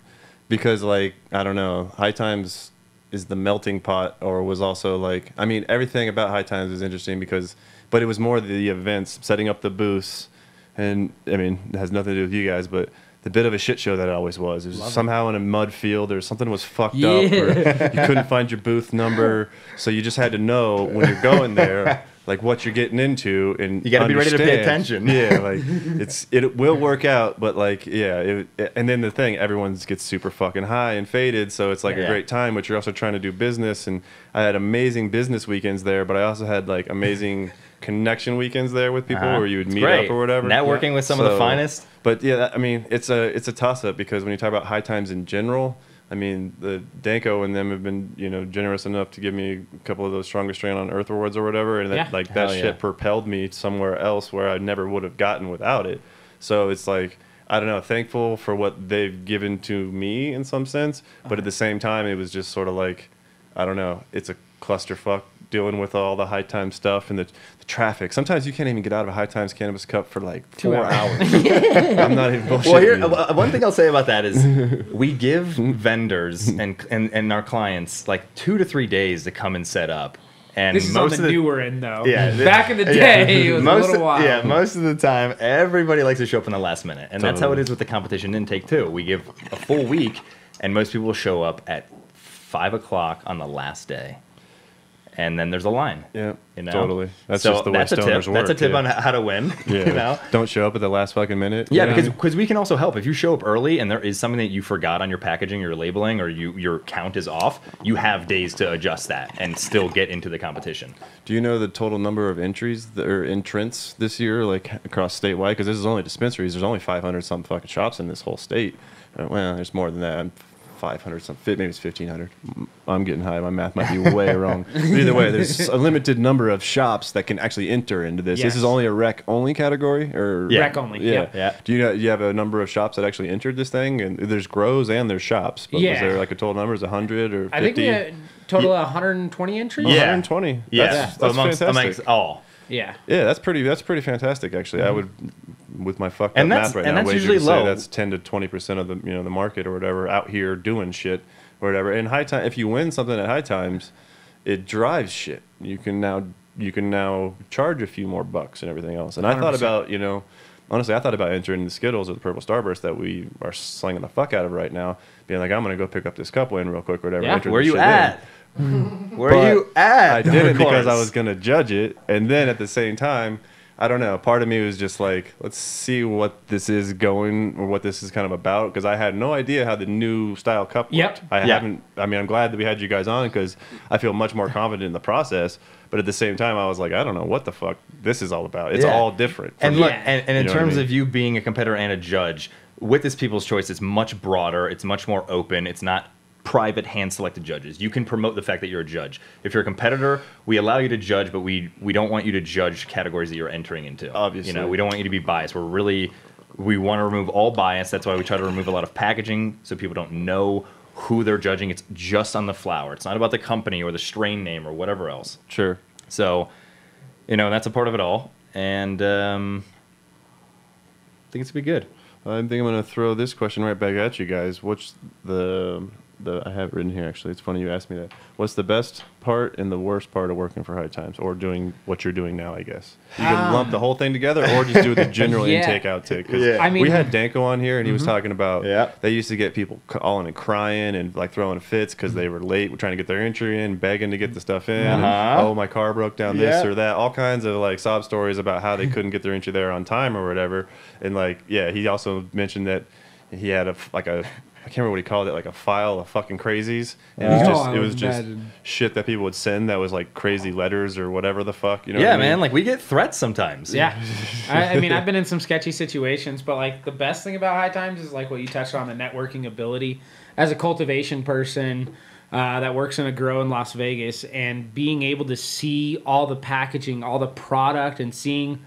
because like I don't know, High Times is the melting pot, or was also like I mean everything about High Times is interesting because, but it was more the events, setting up the booths, and I mean it has nothing to do with you guys, but. The bit of a shit show that it always was. It was somehow in a mud field or something was fucked up or you couldn't find your booth number. So you just had to know when you're going there like what you're getting into and You gotta be ready to pay attention. Yeah, like it's it will work out, but like yeah, it, it- and then the thing, everyone gets super fucking high and faded, so it's like Yeah. a great time. But you're also trying to do business, and I had amazing business weekends there, but I also had like amazing connection weekends there with people Uh-huh. where you would It's meet great. up or whatever. Networking with some of the finest. But yeah, I mean, it's a it's a toss up because when you talk about high times in general, I mean, the Danko and them have been you know generous enough to give me a couple of those strongest strain on Earth awards or whatever, and that, Yeah. like that Hell yeah. shit propelled me somewhere else where I never would have gotten without it. So it's like I don't know, thankful for what they've given to me in some sense, but at uh-huh. the same time, it was just sort of like I don't know, it's a clusterfuck dealing with all the high time stuff and the, the traffic. Sometimes you can't even get out of a high times cannabis cup for like Two four hours. hours. I'm not even bullshitting. Well, here you. uh, one thing I'll say about that is we give vendors and, and and our clients like two to three days to come and set up. And This is on most the of the newer end, though. Yeah, Back in the yeah. day, it was most a little of, while. Yeah, most of the time, everybody likes to show up in the last minute, and that's how it is with the competition intake too. We give a full week, and most people show up at five o'clock on the last day, and then there's a line. Yeah, You know? totally. That's So just the way that's a stoners tip. work. That's a tip yeah. on how to win. Yeah. You know. Don't show up at the last fucking minute. Yeah, because because we can also help. If you show up early and there is something that you forgot on your packaging, your labeling, or you your count is off, you have days to adjust that and still get into the competition. Do you know the total number of entries that are entrants this year, like across statewide? Because this is only dispensaries. There's only 500 some fucking shops in this whole state. Uh, well, there's more than that. I'm 500 some. fi- Maybe it's 1500. Mm, I'm getting high. My math might be way wrong. But either way, there's a limited number of shops that can actually enter into this. This is only a rec only category, or Yeah. Rec only. Yeah. Yeah. Yeah. Do you know, you have a number of shops that actually entered this thing? And there's grows and there's shops. But was Yeah. there like a total number? Is it 100 or 50? I think we had total of 120 entries. Yeah. Yeah. 120. Yeah, That's, that's amongst, fantastic. amongst all. Yeah. Yeah, that's pretty. That's pretty fantastic, actually. I mm-hmm. would, with my fucked And up math right and now, that's usually to say that's ten to twenty percent of the you know the market or whatever out here doing shit or whatever. And high time, if you win something at high times, it drives shit. You can now you can now charge a few more bucks and everything else. And I thought 100%. about you know. Honestly, I thought about entering the Skittles or the Purple Starburst that we are slinging the fuck out of right now. Being like, I'm gonna go pick up this cup win real quick or whatever. Yeah. Where you shit in. At? Where But you at? I did it because I was gonna judge it, and then at the same time, I don't know. Part of me was just like, let's see what this is going or what this is kind of about, because I had no idea how the new style cup worked. Yep. I Yeah. haven't. I mean, I'm glad that we had you guys on because I feel much more confident in the process. But at the same time, I was like, I don't know what the fuck this is all about. It's Yeah. all different. And me. look, and, and in You know what I terms mean? of you being a competitor and a judge, with this People's Choice, it's much broader. It's much more open. It's not private hand-selected judges. You can promote the fact that you're a judge. If you're a competitor, we allow you to judge, but we we don't want you to judge categories that you're entering into. Obviously. you know, we don't want you to be biased. We're really we want to remove all bias. That's why we try to remove a lot of packaging so people don't know who they're judging. It's just on the flower. It's not about the company or the strain name or whatever else. sure. So, you know, that's a part of it all. And um, I think it's gonna be good. I think I'm gonna throw this question right back at you guys. What's the the I have it written here actually. It's funny you asked me that. What's the best part and the worst part of working for High Times or doing what you're doing now? I guess you can Um, lump the whole thing together or just do the general Yeah. intake outtake. 'cause Yeah. I mean- we had Danko on here and he was talking about Yeah. they used to get people calling and crying and like throwing fits because they were late, trying to get their entry in, begging to get the stuff in. Uh-huh. oh, my car broke down this Yeah. or that. All kinds of like sob stories about how they couldn't get their entry there on time or whatever. And like, yeah, he also mentioned that he had a like a I can't remember what he called it, like a file of fucking crazies. And it was Oh, just I it was just shit that people would send that was like crazy letters or whatever the fuck. You know? yeah, what I mean? man. Like we get threats sometimes. Yeah. I, I mean, I've been in some sketchy situations, but like the best thing about High Times is like what you touched on the networking ability. As a cultivation person uh, that works in a grow in Las Vegas and being able to see all the packaging, all the product, and seeing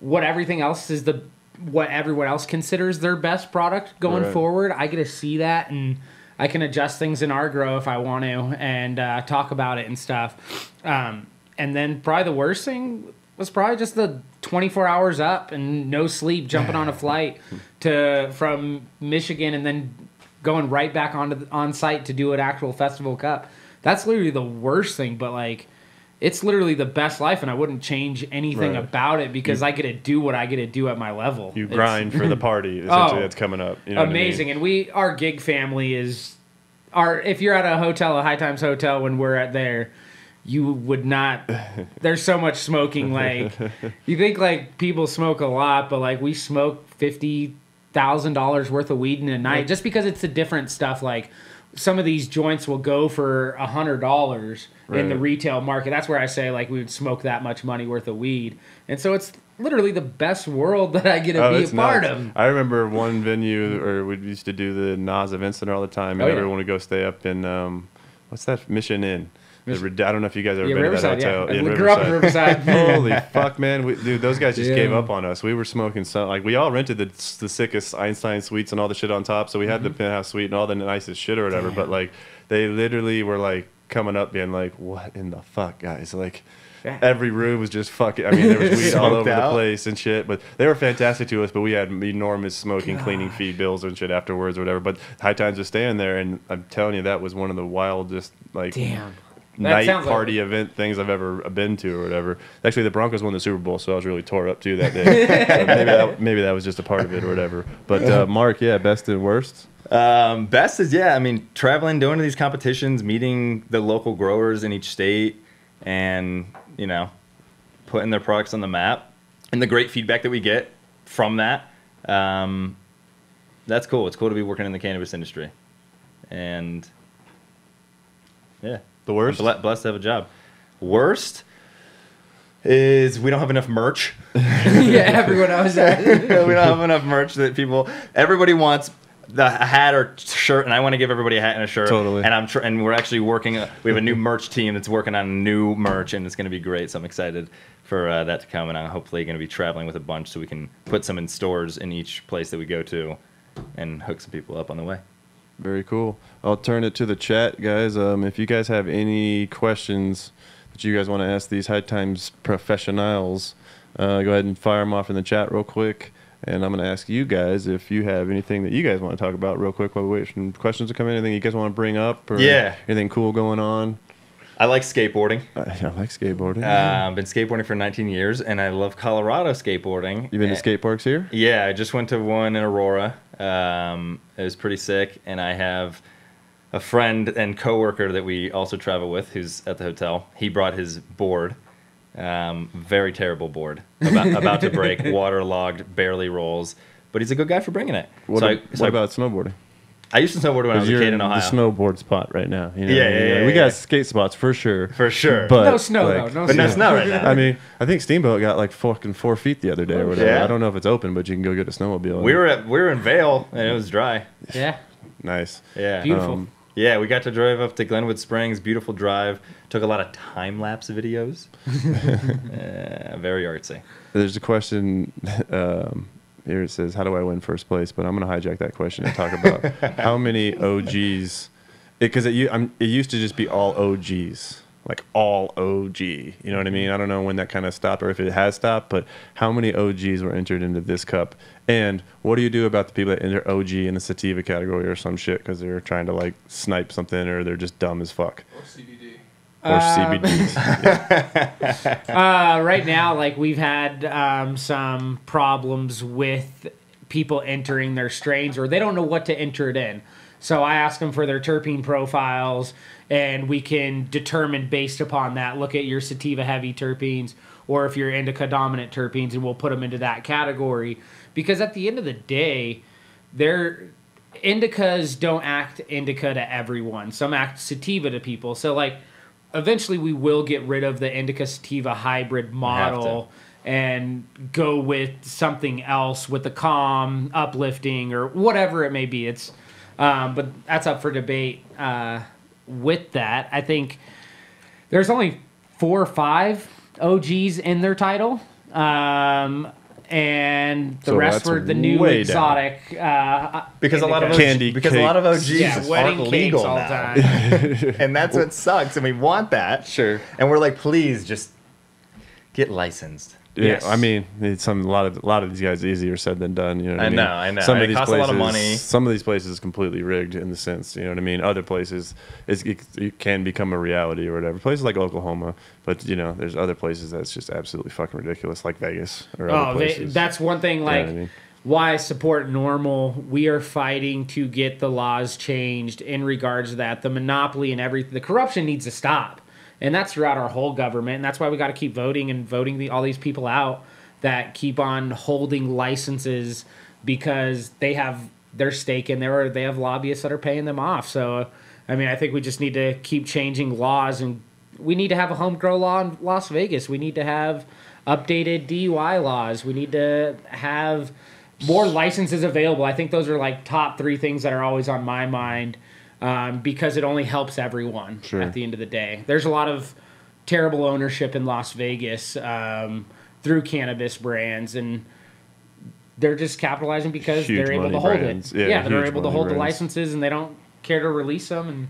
what everything else is the what everyone else considers their best product going Right. forward. I get to see that and I can adjust things in our grow if I want to and uh, talk about it and stuff. Um, and then probably the worst thing was probably just the 24 hours up and no sleep, jumping on a flight to from Michigan and then going right back onto the, on site to do an actual festival cup. That's literally the worst thing, but like it's literally the best life and I wouldn't change anything Right. about it because I get to do what I get to do at my level. you It's- grind for the party essentially Oh, that's coming up. You know what I mean? amazing and we our gig family is our if you're at a hotel a high times hotel when we're at there you would not. There's so much smoking. Like you think like people smoke a lot, but like we smoke fifty thousand dollars worth of weed in a night just because it's the different stuff. Like some of these joints will go for a hundred dollars in the retail market. That's where I say like we would smoke that much money worth of weed, and so it's literally the best world that I get to Oh, be a part nuts. of. I remember one venue, or we used to do the NOS Event Center all the time, and Oh, yeah. everyone would go stay up in um, what's that Mission Inn. The I don't know if you guys ever Yeah, been Riverside. to that Yeah, hotel. I in grew up in Riverside. Holy fuck, man! We, dude, those guys just Yeah. gave up on us. We were smoking some like we all rented the the sickest Einstein suites and all the shit on top. So we had the penthouse suite and all the nicest shit or whatever. But Mm-hmm. Like they literally were like coming up being like, "What in the fuck, guys?" Like. Yeah. Every room was just fucking. I mean, there was weed all over the place and shit. But they were fantastic to us. But we had enormous smoking, cleaning fee bills and shit afterwards or whatever. But High Times was staying there, and I'm telling you, that was one of the wildest like Damn. That night sounds like- party event things I've ever been to or whatever. Actually, the Broncos won the Super Bowl, so I was really tore up too that day. So maybe that maybe that was just a part of it or whatever. But uh, Mark, yeah, best and worst. Um, best is yeah. I mean, traveling, going to these competitions, meeting the local growers in each state, and you know, putting their products on the map, and the great feedback that we get from that. Um, that's cool. It's cool to be working in the cannabis industry, and yeah, The I'm worst. blessed to have a job. Worst is we don't have enough merch. yeah, everyone I was at. we don't have enough merch that people everybody wants the a hat or shirt and i want to give everybody a hat and a shirt Totally. and i'm tr- and we're actually working uh, we have a new merch team that's working on new merch and it's going to be great so i'm excited for uh, that to come and i'm hopefully going to be traveling with a bunch so we can put some in stores in each place that we go to and hook some people up on the way Very cool. I'll turn it to the chat, guys. Um, if you guys have any questions that you guys want to ask these High Times professionals, uh, go ahead and fire them off in the chat real quick. And I'm going to ask you guys if you have anything that you guys want to talk about real quick while we wait for questions to come in. Anything you guys want to bring up? Or Yeah. Anything cool going on? i like skateboarding I, I like skateboarding. uh, i've been skateboarding for 19 years and i love colorado skateboarding You've been to Uh, skate parks here? Yeah, I just went to one in Aurora. Um, it was pretty sick, and I have a friend and coworker that we also travel with, who's at the hotel. He brought his board, um, very terrible board, about, about to break, waterlogged, barely rolls. But he's a good guy for bringing it. What, so a- I, what I- about snowboarding? I used to snowboard when I was a you're kid in in Ohio. the snowboard spot right now. You know Yeah, what I mean? yeah, yeah, We yeah. got skate spots for sure. for sure. But no snow like, though. No but snow. no snow right now. I mean, I think Steamboat got like fucking four feet the other day or whatever. Yeah. I don't know if it's open, but you can go get a snowmobile. we were at we were in Vail and it was dry. Yeah, nice. Yeah. beautiful. Um, Yeah, we got to drive up to Glenwood Springs. Beautiful drive. Took a lot of time lapse videos. uh, very artsy. There's a question um, here. It says, "How do I win first place?" But I'm going to hijack that question and talk about how many OGs. Because it, u- I'm- it used to just be all OGs, like all OG. You know what I mean? I don't know when that kind of stopped or if it has stopped, but how many OGs were entered into this cup? And what do you do about the people that enter OG in the sativa category or some shit because they're trying to like snipe something or they're just dumb as fuck? Or CBD. Or Um, CBDs. Uh, right now, like we've had um, some problems with people entering their strains, or they don't know what to enter it in. So I ask them for their terpene profiles, and we can determine based upon that. Look at your sativa heavy terpenes, or if you're indica dominant terpenes, and we'll put them into that category. Because at the end of the day, they're indicas don't act indica to everyone. Some act sativa to people. So like eventually we will get rid of the indica sativa hybrid model and go with something else with the calm, uplifting or whatever it may be. It's um, but that's up for debate uh, with that. I think there's only four or five OGs in their title. Um, and the So rest were the new exotic uh, Because a lot of indica. OG, Candy because a lot of OGs yeah, wedding aren't cakes legal all the now. time. and that's what sucks. And we want that. Sure. And we're like, please just get licensed. Yeah, Yes. I mean, it's some a lot of a lot of these guys easier said than done. You know what I, I mean? know, I know. Some And of it these costs a places, lot of money. Some of these places is completely rigged in the sense, you know what I mean. Other places, it's, it, it can become a reality or whatever. Places like Oklahoma, but you know, there's other places that's just absolutely fucking ridiculous, like Vegas or Oh, other they, that's one thing. Like, what I mean? why I support NORML. We are fighting to get the laws changed in regards to that. The monopoly and everything, the corruption needs to stop. And that's throughout our whole government. And that's why we got to keep voting and voting the, all these people out that keep on holding licenses because they have their stake in there or they have lobbyists that are paying them off. So, I mean, I think we just need to keep changing laws and we need to have a home grow law in Las Vegas. We need to have updated DUI laws. We need to have more licenses available. I think those are like top three things that are always on my mind um, because it only helps everyone Sure. at the end of the day. There's a lot of terrible ownership in Las Vegas um, through cannabis brands and they're just capitalizing because Huge they're able to hold brands. it. Yeah, Yeah, they're able to hold the licenses and they don't care to release them and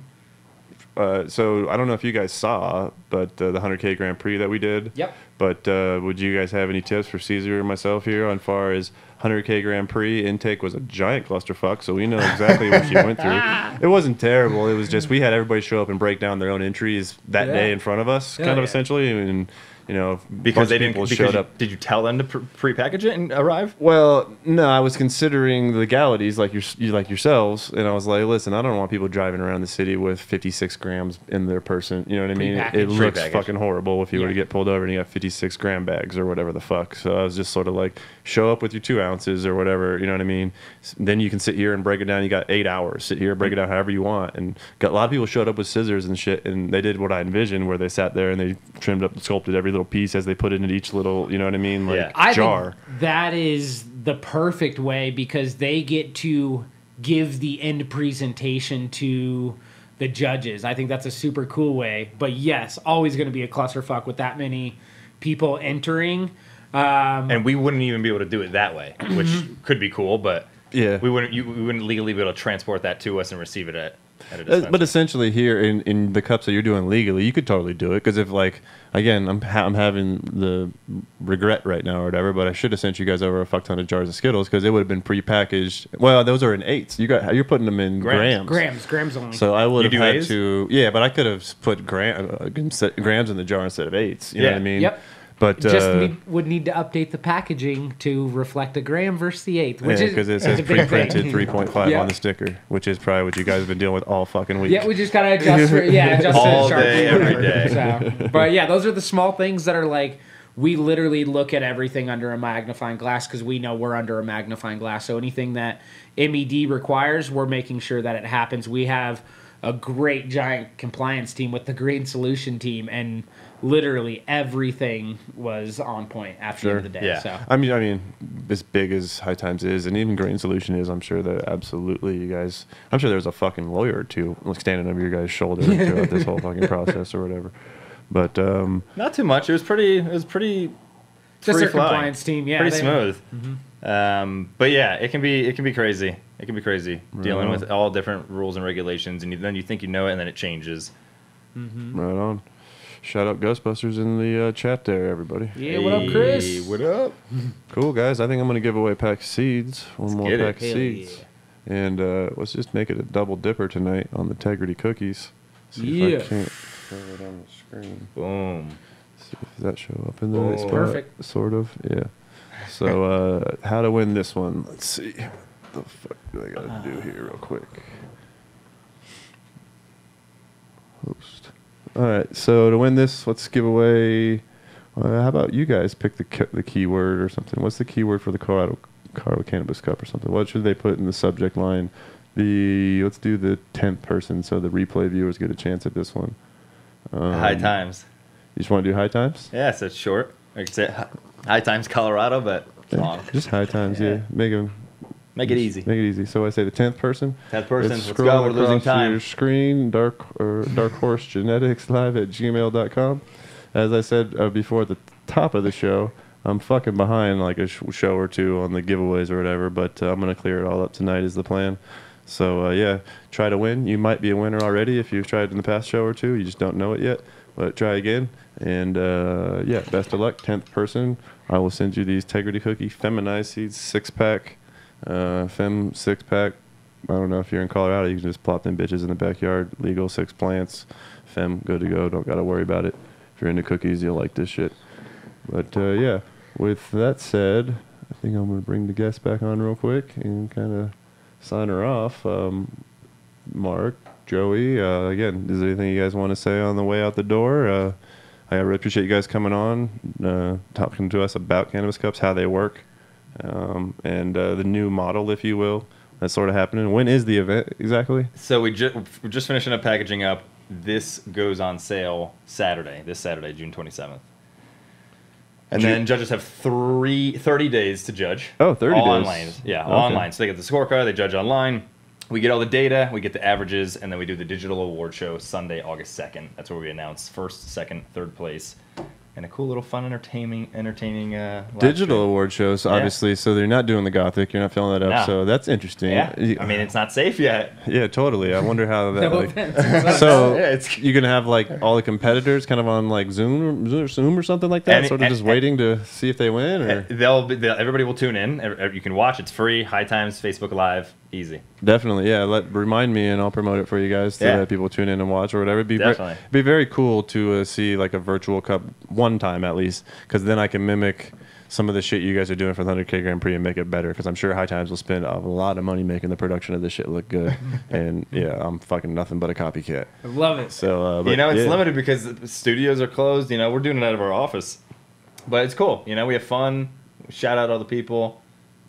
Uh, so I don't know if you guys saw, but uh, the 100K Grand Prix that we did. Yep. But uh, would you guys have any tips for Caesar or myself here on far as 100K Grand Prix intake was a giant clusterfuck, so we know exactly what she went through. It wasn't terrible. It was just we had everybody show up and break down their own entries that Yeah. day in front of us, Hell kind of yeah. essentially, and you know, Because they didn't. Because showed you- up. Did you tell them to pre- pre-package it and arrive? Well, no, I was considering the legalities like your, you like yourselves, and I was like, listen, I don't want people driving around the city with 56 grams in their person. You know what I mean? It, Prepackaged. looks Prepackaged. fucking horrible if you were to get pulled over and you got 56 gram bags or whatever the fuck. So I was just sort of like, show up with your two ounces or whatever. You know what I mean? Then you can sit here and break it down. You got eight hours. Sit here, break it down however you want. And got a lot of people showed up with scissors and shit, and they did what I envisioned, where they sat there and they trimmed up, sculpted every little piece as they put it in each little, you know what I mean, like Yeah. I jar. think that is the perfect way because they get to give the end presentation to the judges. I think that's a super cool way. But yes, always going to be a clusterfuck with that many people entering. Um, and we wouldn't even be able to do it that way, which could be cool, but Yeah. we wouldn't you, we wouldn't legally be able to transport that to us and receive it at, at a Uh. But essentially, here in, in the cups that you're doing legally, you could totally do it because if like again, I'm ha- I'm having the regret right now or whatever, but I should have sent you guys over a fuck ton of jars of Skittles because it would have been prepackaged. Well, those are in eights. You got you're putting them in grams. Grams. grams, grams only. So I would You have had A's? to, yeah, but I could have put gram, uh, grams in the jar instead of eights. You know what I mean? Yep. But just uh, need, would need to update the packaging to reflect a gram versus the eighth, which yeah, is because it says a big thing. pre-printed 3.5 Yeah. on the sticker, which is probably what you guys have been dealing with all fucking week. Yeah, we just gotta adjust for yeah, adjust All to the day, every whatever. So, but yeah, those are the small things that are like we literally look at everything under a magnifying glass because we know we're under a magnifying glass. So anything that MED requires, we're making sure that it happens. We have a great giant compliance team with the Green Solution team, and literally everything was on point after the end of the day. Yeah. So I mean, I mean, as big as High Times is, and even Green Solution is, I'm sure that absolutely you guys. I'm sure there's a fucking lawyer or two like standing over your guys' shoulder throughout this whole fucking process or whatever. But um, Not too much. It was pretty. It was pretty. Just free our compliance team, yeah, pretty they- smooth. Um, but yeah, it can be it can be crazy. It can be crazy dealing Right. with all different rules and regulations, and you, then you think you know it, and then it changes. right on. Shout out Ghostbusters in the uh, chat there, everybody. yeah, what up, Chris? Hey, what up? Cool guys. I think I'm gonna give away a pack of seeds. One more get it. pack of Hell seeds. And uh, let's just make it a double dipper tonight on the Integrity cookies. See Yeah. if I can't show it on the screen. Boom. See if that show up in the right Oh. spot. Perfect. Sort of, yeah. So, uh, how to win this one? Let's see. What the fuck do I gotta do here, real quick? Host. All right. So to win this, let's give away. Uh, how about you guys pick the the keyword or something? What's the keyword for the Colorado Colorado Cannabis Cup or something? What should they put in the subject line? The let's do the tenth person so the replay viewers get a chance at this one. Um, High times. You just want to do high times? Yeah, so it's short. I said, say high times Colorado, but long. Just high times, yeah. Yeah. Make 'em- Make it easy. Make it easy. So I say the tenth person. Tenth person. It's Let's go. We're losing across Your screen, dark or dark horse genetics live at gmail.com. As I said uh, before at the top of the show, I'm fucking behind like a sh- show or two on the giveaways or whatever, but uh, I'm gonna clear it all up tonight is the plan. So uh, yeah, try to win. You might be a winner already if you've tried in the past show or two. You just don't know it yet. But try again, and uh, yeah, best of luck. Tenth person, I will send you these Integrity Cookie Feminized Seeds six pack, uh, Fem six pack. I don't know if you're in Colorado, you can just plop them bitches in the backyard. Legal six plants, Fem good to go. Don't gotta worry about it. If you're into cookies, you'll like this shit. But uh, yeah, with that said, I think I'm gonna bring the guest back on real quick and kind of sign her off. Um, Mark, Joey. Uh, again, is there anything you guys want to say on the way out the door? Uh, I really appreciate you guys coming on, uh, talking to us about cannabis cups, how they work, um, and uh, the new model, if you will, that's sort of happening. When is the event exactly? So we ju- we're just finishing up packaging up. This goes on sale Saturday, this Saturday, June 27th. And then judges have three, 30 days to judge. Oh, 30 all days. online. Yeah, Okay. online. So they get the scorecard, they judge online. We get all the data, we get the averages, and then we do the digital award show Sunday, August 2nd. That's where we announce first, second, third place. And a cool little fun, entertaining, entertaining uh, Digital stream. award shows, Yeah. obviously. So they're not doing the Gothic. You're not filling that up. No. So that's interesting. Yeah, I mean it's not safe yet. yeah, totally. I wonder how that. No like, so Yeah, it's- you're gonna have like all the competitors kind of on like Zoom, or Zoom or something like that, And- sort of and- just waiting to see if they win. Or They'll, be, they'll everybody will tune in. Ev- ev- You can watch. It's free. High Times Facebook Live, easy. Definitely, yeah. Let remind me, and I'll promote it for you guys so Yeah. that people tune in and watch or whatever. It'd be ve- Definitely. be very cool to uh, see like a virtual cup one time at least, because then I can mimic some of the shit you guys are doing for the 100K Grand Prix and make it better. Because I'm sure High Times will spend a lot of money making the production of this shit look good. and yeah, I'm fucking nothing but a copycat. I love it. So uh, but you know, it's yeah. limited because the studios are closed. You know, we're doing it out of our office, but it's cool. You know, we have fun. Shout out all the people,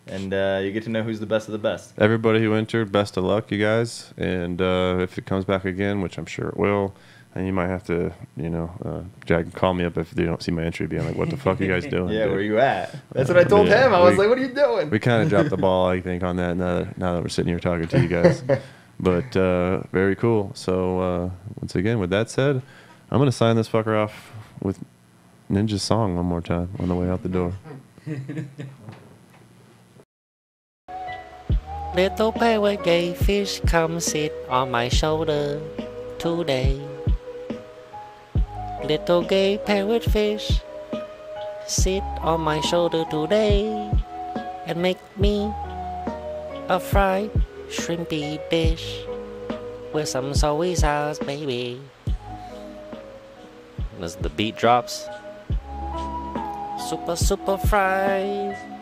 and uh, you get to know who's the best of the best. Everybody who entered, best of luck, you guys. And uh, if it comes back again, which I'm sure it will, and you might have to, you know, uh, Jack, call me up if you don't see my entry. Being like, "What the fuck are you guys doing?" Yeah, dude?" where you at? That's what I told Yeah, him. I was we- like, "What are you doing?" we kind of dropped the ball, I think, on that. Now that, now that we're sitting here talking to you guys, but uh, very cool. So uh, once again, with that said, I'm gonna sign this fucker off with Ninja's song one more time on the way out the door. Little pale gay fish, come sit on my shoulder today. Little gay parrot fish, sit on my shoulder today and make me a fried shrimpy dish with some soy sauce, baby. As the beat drops, super super fries.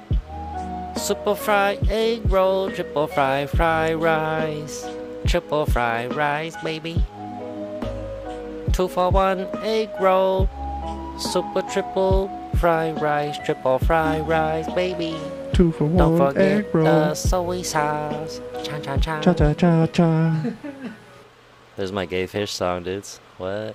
Super fry egg roll, triple fry fry rice, triple fry rice, baby. Two for one egg roll, super triple fry rice, triple fry rice, baby. Two for Don't forget the soy sauce. Cha cha cha. cha cha cha. There's my gay fish song, dudes. What?